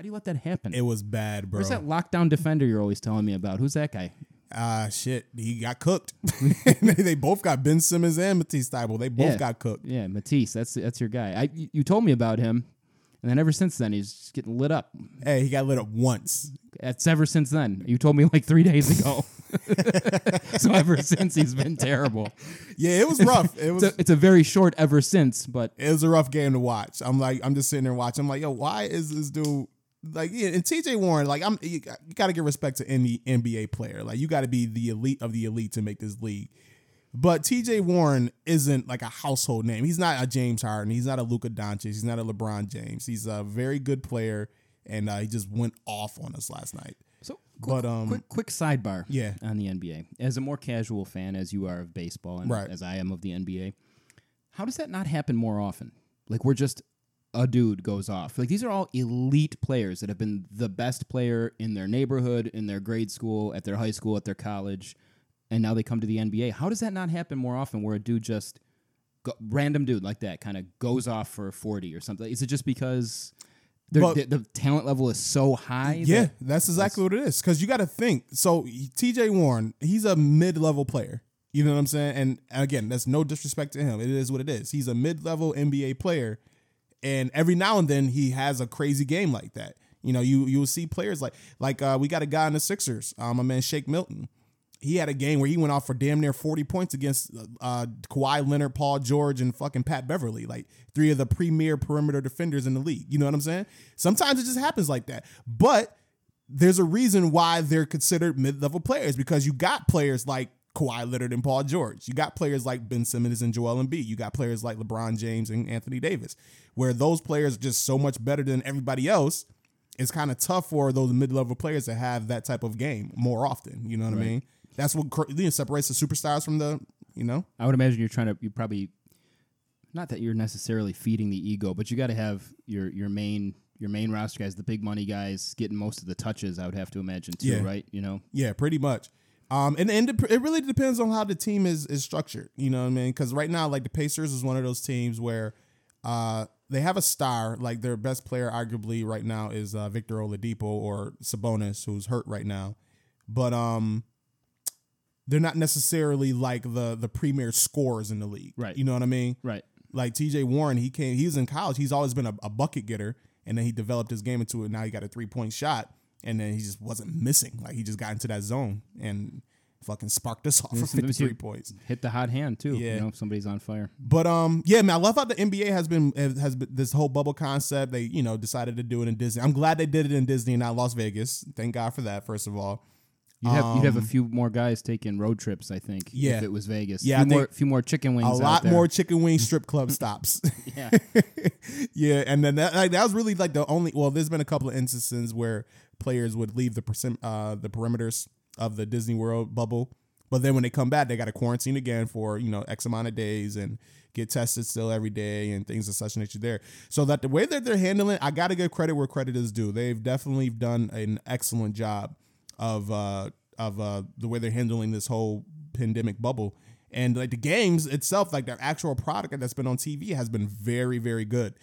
How do you let that happen? It was bad, bro. Where's that lockdown defender you're always telling me about? Who's that guy? Ah, shit. He got cooked. they, both got Ben Simmons and Matisse Thybulle. They both Yeah. got cooked. Yeah, Matisse. That's that's your guy. I you you told me about him, and then ever since then he's just getting lit up. Hey, he got lit up once. That's ever since then. You told me like three days ago. so ever since he's been terrible. Yeah, it was rough. It was It's a, it's a very short ever since, but it was a rough game to watch. I'm like, I'm just sitting there watching. I'm like, yo, why is this dude like? Yeah, and TJ Warren, like, I'm you, got to give respect to any NBA player. Like, you got to be the elite of the elite to make this league. But TJ Warren isn't like a household name. He's not a James Harden. He's not a Luka Doncic. He's not a LeBron James. He's a very good player, and uh, he just went off on us last night. So, quick, But, um, quick, quick sidebar. Yeah. On the NBA, as a more casual fan, as you are of baseball, and Right. as I am of the NBA, how does that not happen more often? Like we're just a dude goes off. Like these are all elite players that have been the best player in their neighborhood, in their grade school, at their high school, at their college, and now they come to the NBA. How does that not happen more often? Where a dude just go, random dude like that kind of goes off for forty or something? Is it just because? But- the, the talent level is so high. Yeah, that- that's exactly what it is. Because you got to think. So TJ Warren, he's a mid-level player. You know what I'm saying? And again, that's no disrespect to him. It is what it is. He's a mid-level NBA player, and every now and then he has a crazy game like that. You know, you you will see players like like uh, we got a guy in the Sixers, um, my man Shake Milton. He had a game where he went off for damn near 40 points against uh, Kawhi Leonard, Paul George, and fucking Pat Beverley, like three of the premier perimeter defenders in the league. You know what I'm saying? Sometimes it just happens like that. But there's a reason why they're considered mid-level players because you got players like Kawhi Leonard and Paul George. You got players like Ben Simmons and Joel Embiid. You got players like LeBron James and Anthony Davis, where those players are just so much better than everybody else. It's kind of tough for those mid-level players to have that type of game more often. You know what I mean? That's what you know, separates the superstars from the, you know. I would imagine you're trying to. You probably, not that you're necessarily feeding the ego, but you got to have your your main your main roster guys, the big money guys, getting most of the touches. I would have to imagine too, Yeah. right? You know, Yeah, pretty much. Um, and and it it really depends on how the team is is structured. You know what I mean? Because right now, like the Pacers is one of those teams where Uh, they have a star, like their best player, arguably right now is uh, Victor Oladipo or Sabonis, who's hurt right now. But um, they're not necessarily like the the premier scorers in the league. Right. You know what I mean? Right. Like T.J. Warren, he came. He was in college. He's always been a, a bucket getter, and then he developed his game into it. Now he got a three point shot, and then he just wasn't missing. Like he just got into that zone and fucking sparked us off for Let me see- let me see- 53 points. Hit the hot hand too. Yeah. You know, if somebody's on fire. But um, yeah, man, I love how the NBA has been has been this whole bubble concept. They you know decided to do it in Disney. I'm glad they did it in Disney and not Las Vegas. Thank God for that. First of all, You'd have, you'd have a Um, few more guys taking road trips, I think. Yeah. If it was Vegas. Yeah, A few more, few more chicken wings. a lot more chicken wing strip club stops. Yeah. yeah, and then that like, that was really like the only. Well, there's been a couple of instances where players would leave the percent uh the perimeters of the Disney World bubble, but then when they come back, they got to quarantine again for you know X amount of days and get tested still every day and things of such nature there. So that the way that they're handling, I got to give credit where credit is due. They've definitely done an excellent job of uh of uh the way they're handling this whole pandemic bubble. And like the games itself, like their actual product that's been on TV has been very, very good.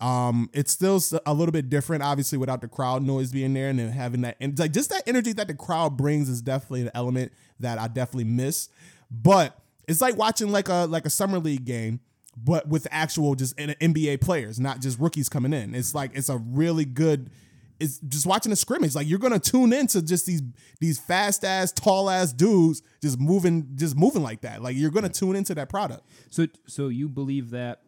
Um, it's still a little bit different, obviously, without the crowd noise being there and then having that, and like just that energy that the crowd brings is definitely an element that I definitely miss. But it's like watching like a like a summer league game, but with actual just NBA players, not just rookies coming in. It's like it's a really good. It's just watching a scrimmage. Like you're gonna tune into just these these fast ass, tall ass dudes just moving, just moving like that. Like you're gonna tune into that product. So, so you believe that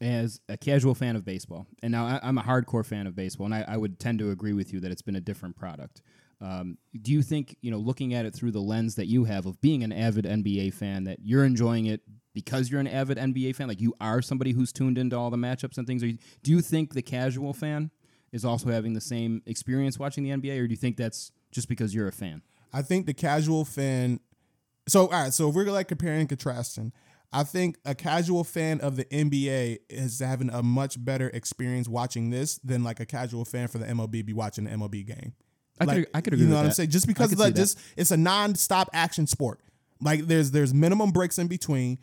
as a casual fan of baseball, and now I, I'm a hardcore fan of baseball, and I, I would tend to agree with you that it's been a different product. Um, do you think, you know, looking at it through the lens that you have of being an avid NBA fan, that you're enjoying it because you're an avid NBA fan? Like you are somebody who's tuned into all the matchups and things? Or do you think the casual fan is also having the same experience watching the NBA, or do you think that's just because you're a fan? I think the casual fan. So all right, so if we're like comparing and contrasting, I think a casual fan of the NBA is having a much better experience watching this than like a casual fan for the MLB be watching the MLB game. I could- I could agree You know with what I'm saying? Just because like that. just it's a non-stop action sport. Like there's there's minimum breaks in between.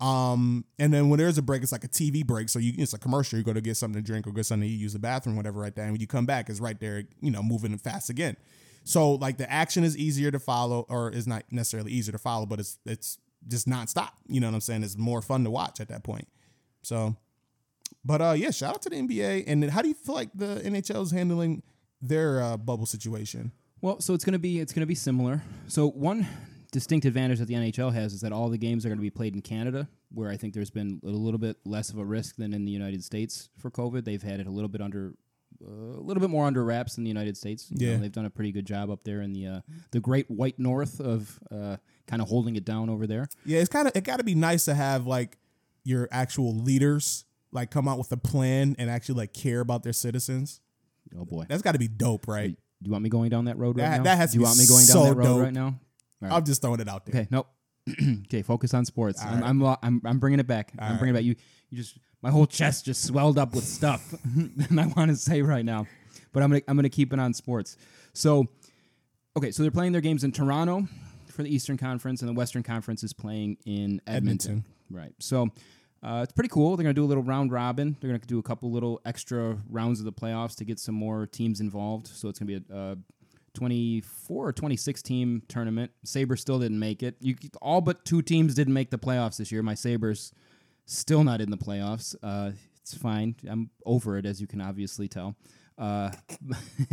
Um, and then when there's a break, it's like a TV break. So you it's a commercial. You go to get something to drink or get something to eat, use the bathroom, whatever, right there. And when you come back, it's right there, you know, moving fast again. So like the action is easier to follow, or is not necessarily easier to follow, but it's it's just nonstop. You know what I'm saying? It's more fun to watch at that point. So, but uh, yeah, shout out to the NBA. And how do you feel like the NHL is handling their uh, bubble situation? Well, so it's gonna be it's gonna be similar. So one distinct advantage that the NHL has is that all the games are going to be played in Canada, where I think there's been a little bit less of a risk than in the United States for COVID. They've had it a little bit under. Uh, a little bit more under wraps than the United States. You know, Yeah. they've done a pretty good job up there in the uh, the Great White North of uh, kind of holding it down over there. Yeah, it's kind of it got to be nice to have like your actual leaders like come out with a plan and actually like care about their citizens. Oh boy, That's got to be dope, right? do you want me going down that road right That- now? that has do you want me going down so that road dope. right now? All right. I'm just throwing it out there. Okay, nope. okay, focus on sports. I'm, right. I'm, I'm I'm bringing it back. I'm right. bringing it back. You you just my whole chest just swelled up with stuff, and I want to say right now, but I'm gonna I'm gonna keep it on sports. So, okay, so they're playing their games in Toronto for the Eastern Conference, and the Western Conference is playing in Edmonton. Edmonton. Right. So. Uh, it's pretty cool. They're going to do a little round robin. They're going to do a couple little extra rounds of the playoffs to get some more teams involved. So it's going to be a, uh 24 or 26 team tournament. Sabres still didn't make it. You all but two teams didn't make the playoffs this year. My Sabres still not in the playoffs. Uh, it's fine. I'm over it, as you can obviously tell. Uh,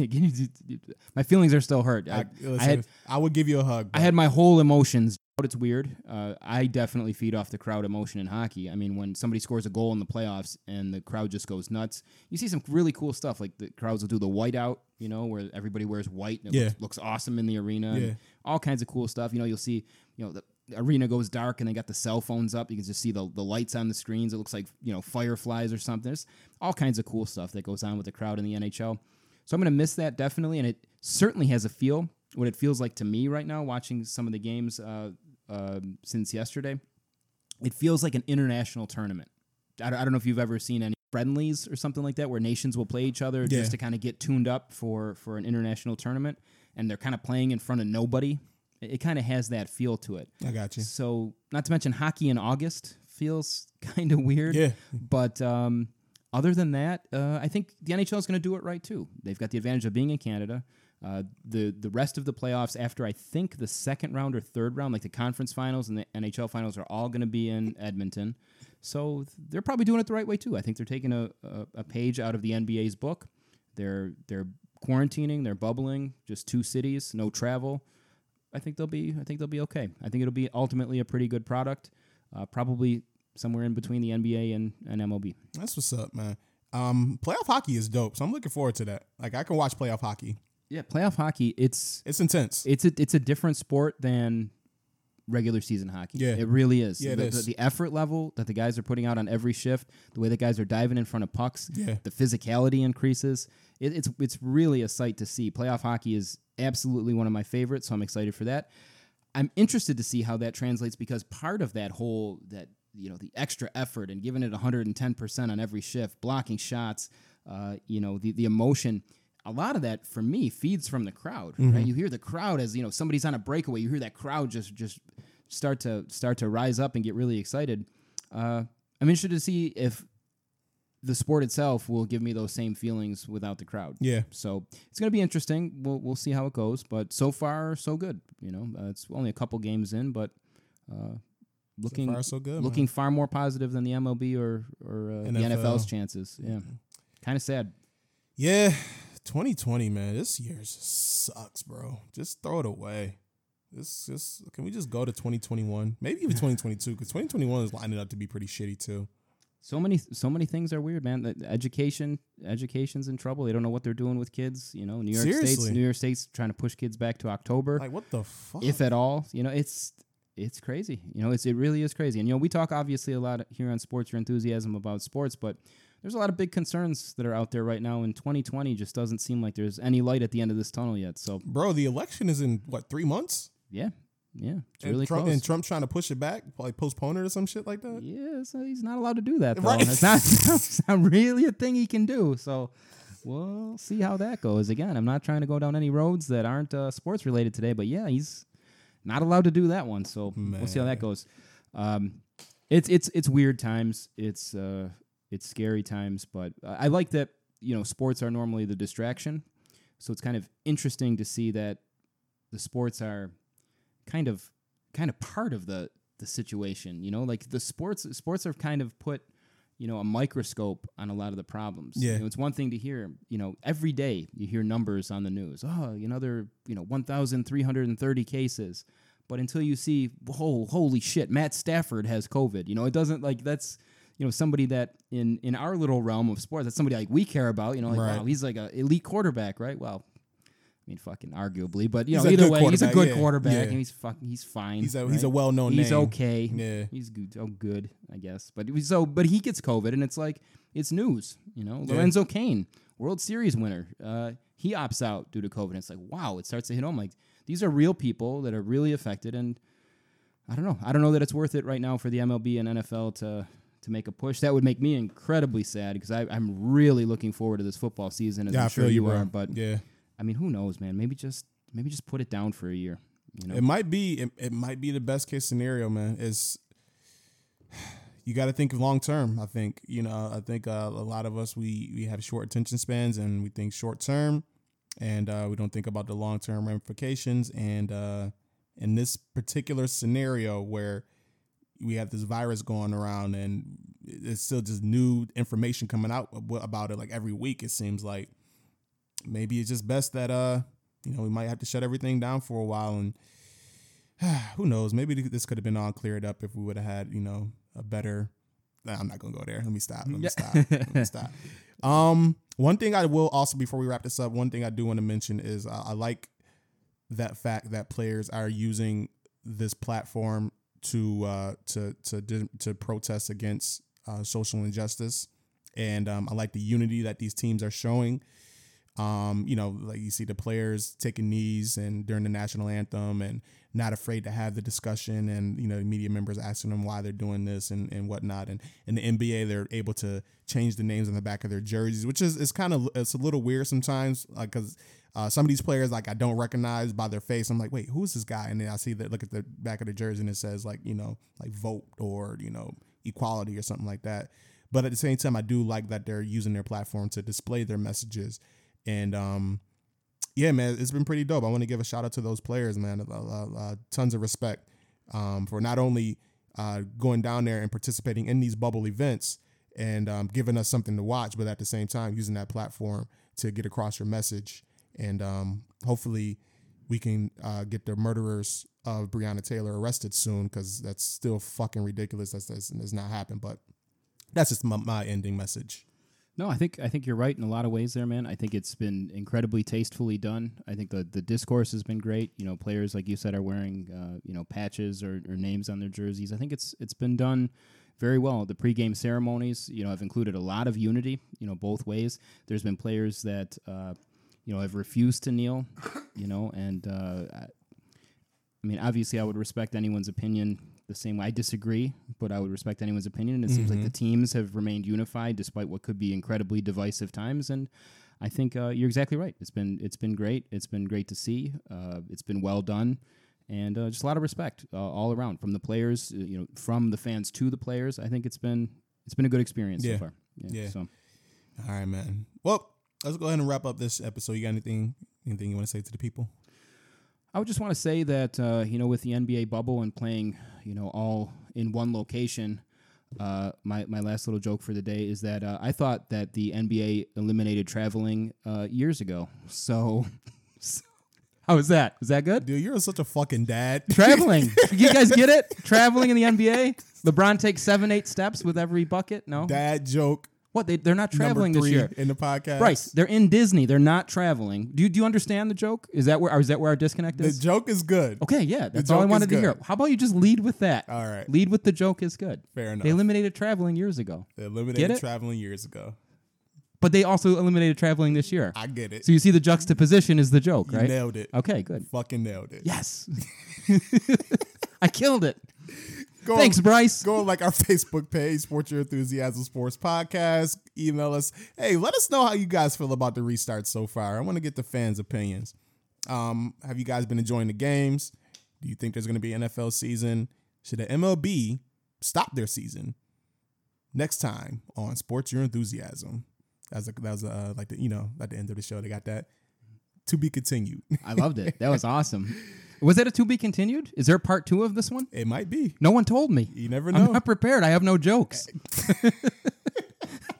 my feelings are still hurt. I, I, I had I would give you a hug. I had my whole emotions. It's weird. Uh, I definitely feed off the crowd emotion in hockey. I mean, when somebody scores a goal in the playoffs and the crowd just goes nuts, you see some really cool stuff. Like the crowds will do the whiteout, you know, where everybody wears white and it Yeah. looks, looks awesome in the arena. Yeah. all kinds of cool stuff. You know, you'll see, you know, the arena goes dark and they got the cell phones up. You can just see the, the lights on the screens. It looks like, you know, fireflies or something. There's all kinds of cool stuff that goes on with the crowd in the NHL. So I'm going to miss that definitely. And it certainly has a feel, what it feels like to me right now, watching some of the games uh, um since yesterday. It feels like an international tournament. I don't, I don't know if you've ever seen any friendlies or something like that where nations will play each other Yeah. just to kind of get tuned up for, for an international tournament. And they're kind of playing in front of nobody. It, kind of has that feel to it. I got you. So, not to mention hockey in August feels kind of weird. Yeah. But um, other than that, uh, I think the NHL is going to do it right too. They've got the advantage of being in Canada. Uh, the the rest of the playoffs after I think the second round or third round, like the conference finals and the NHL finals, are all going to be in Edmonton. So they're probably doing it the right way too. I think they're taking a, a, a page out of the NBA's book. They're they're quarantining, they're bubbling, just two cities, no travel. I think they'll be I think they'll be okay. I think it'll be ultimately a pretty good product. Uh, probably somewhere in between the NBA and, and MLB. That's what's up, man. Um, playoff hockey is dope, so I'm looking forward to that. Like I can watch playoff hockey. Yeah, playoff hockey. It's It's intense. it's a it's a different sport than regular season hockey. Yeah. it really is. Yeah, the. The, the effort level that the guys are putting out on every shift, the way the guys are diving in front of pucks, Yeah. the physicality increases. It, it's it's really a sight to see. Playoff hockey is absolutely one of my favorites, so I'm excited for that. I'm interested to see how that translates because part of that whole that you know the extra effort and giving it 110% on every shift, blocking shots, uh, you know the the emotion. A lot of that for me feeds from the crowd. Right? You hear the crowd as you know somebody's on a breakaway. You hear that crowd just just start to start to rise up and get really excited. Uh, I'm interested to see if the sport itself will give me those same feelings without the crowd. Yeah. So it's going to be interesting. We'll we'll see how it goes. But so far, so good. You know, uh, it's only a couple games in, but uh, looking far, so good, man. looking far more positive than the MLB or or uh, the NFL's chances. Yeah, kind of sad. Yeah, 2020, man. This year just sucks, bro. Just throw it away. This just can we just go to 2021? Maybe even 2022 because 2021 is lining up to be pretty shitty too. So many so many things are weird, man. The education education's in trouble. They don't know what they're doing with kids. You know, New York State's New York State's trying to push kids back to October. Like what the fuck? if at all. You know, it's it's crazy. You know, it's it really is crazy. And you know, we talk obviously a lot here on Sports Your Enthusiasm about sports, but there's a lot of big concerns that are out there right now. And 2020 just doesn't seem like there's any light at the end of this tunnel yet. So bro, the election is in what three months? yeah, yeah, it's And really Trump, close. and Trump trying to push it back, like postpone it or some shit like that. yeah, so he's not allowed to do that. Though. Right. It's not, it's not really a thing he can do. So we'll see how that goes. Again, I'm not trying to go down any roads that aren't uh, sports related today, but yeah, he's not allowed to do that one. So we'll see how that goes. Um, it's it's it's weird times. It's uh, it's scary times, but I like that you know sports are normally the distraction. So it's kind of interesting to see that the sports are kind of kind of part of the the situation. You know, like the sports sports are kind of put you know a microscope on a lot of the problems. Yeah. You know, it's one thing to hear. You know, every day you hear numbers on the news. Oh, another you know one thousand three hundred and thirty cases. But until you see, oh, holy shit, Matt Stafford has COVID. You know, it doesn't like that's you know somebody that in in our little realm of sports that's somebody like we care about. You know, like Right. wow, he's like an elite quarterback, right? Well. I mean, fucking arguably, but you He's know, either way, he's a good yeah, quarterback, yeah. and he's fucking, he's fine. He's a he's a well known He's name. okay. Yeah. He's good. Oh, good, I guess. But was so, but he gets COVID, and it's like it's news. You know, Yeah. Lorenzo Cain, World Series winner, uh, he opts out due to COVID. And it's like, wow, it starts to hit home. Like these are real people that are really affected, and I don't know. I don't know that it's worth it right now for the MLB and NFL to to make a push. That would make me incredibly sad because I'm really looking forward to this football season, as Yeah, I'm I sure feel you, you are. But yeah, I mean, who knows, man? Maybe just maybe just put it down for a year. You know, it might be it, it might be the best case scenario, man. Is you got to think long term. I think you know. I think uh, a lot of us we we have short attention spans and we think short term, and uh, we don't think about the long term ramifications. And uh, in this particular scenario where we have this virus going around and it's still just new information coming out about it like every week it seems like. Maybe it's just best that uh you know we might have to shut everything down for a while and who knows? Maybe this could have been all cleared up if we would have had you know a better Nah, i'm not gonna go there. Let me stop. Let me stop. Let me stop. Um one thing i will also before we wrap this up one thing i do want to mention is uh, i like that fact that players are using this platform to uh, to to to protest against uh, social injustice, and um, I like the unity that these teams are showing. Um, you know, like you see the players taking knees and during the national anthem, and not afraid to have the discussion, and you know, media members asking them why they're doing this and and whatnot. And in the NBA, they're able to change the names on the back of their jerseys, which is it's kind of it's a little weird sometimes, like because uh, some of these players like I don't recognize by their face. I'm like, wait, who's this guy? And then I see that look at the back of the jersey and it says like you know like vote or you know equality or something like that. But at the same time, I do like that they're using their platform to display their messages. And um, yeah, man, it's been pretty dope. I want to give a shout out to those players, man. Uh, uh, uh, tons of respect um, for not only uh, going down there and participating in these bubble events and um, giving us something to watch, but at the same time using that platform to get across your message. And um, hopefully, we can uh, get the murderers of Breonna Taylor arrested soon because that's still fucking ridiculous. That's, that's, that's not happened, but that's just my, my ending message. No, I think I think you're right in a lot of ways there, man. I think it's been incredibly tastefully done. I think the the discourse has been great. You know, players like you said are wearing uh, you know patches or, or names on their jerseys. I think it's it's been done very well. The pregame ceremonies, you know, have included a lot of unity. You know, both ways. There's been players that uh, you know have refused to kneel. You know, and uh, I mean, obviously, I would respect anyone's opinion the same way. I disagree, but I would respect anyone's opinion. And it seems like the teams have remained unified despite what could be incredibly divisive times. And I think uh, you're exactly right. It's been it's been great. It's been great to see. Uh, it's been well done, and uh, just a lot of respect uh, all around from the players. uh, You know, from the fans to the players. I think it's been it's been a good experience Yeah. so far. Yeah. So All right, man. Well, let's go ahead and wrap up this episode. You got anything anything you want to say to the people? I would just want to say that uh, you know with the NBA bubble and playing you know all in one location. Uh, my my last little joke for the day is that uh, I thought that the NBA eliminated traveling uh, years ago. So, how was that? Was that good? Dude, you're such a fucking dad. Traveling. you guys get it? Traveling in the NBA. LeBron takes seven, eight steps with every bucket. No. dad joke what? They they're not traveling this year. in the podcast. Bryce, they're in Disney. They're not traveling. Do you, do you understand the joke? Is that where or is that where our disconnect is? The joke is good. Okay, yeah, that's all I wanted to hear. How about you just lead with that? All right. Lead with the joke is good. Fair enough. They eliminated traveling years ago, They eliminated traveling years ago. but they also eliminated traveling this year. I get it. So you see the juxtaposition is the joke, you right? nailed it. Okay, good. Fucking nailed it. Yes. I killed it. Go Thanks, Bryce. Go on like our Facebook page, Sports Your Enthusiasm Sports Podcast. Email us. Hey, let us know how you guys feel about the restart so far. I want to get the fans' opinions. Um, have you guys been enjoying the games? Do you think there's going to be NFL season? Should the MLB stop their season? Next time on Sports Your Enthusiasm. That was, a, that was uh, like the you know at the end of the show they got that to be continued. I loved it. That was awesome. Was that a to be continued? Is there a part two of this one? it might be. No one told me. You never know. I'm not prepared. I have no jokes.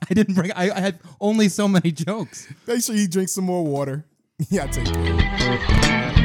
I didn't bring. I, I had only so many jokes. Make sure you drink some more water. Yeah, take care.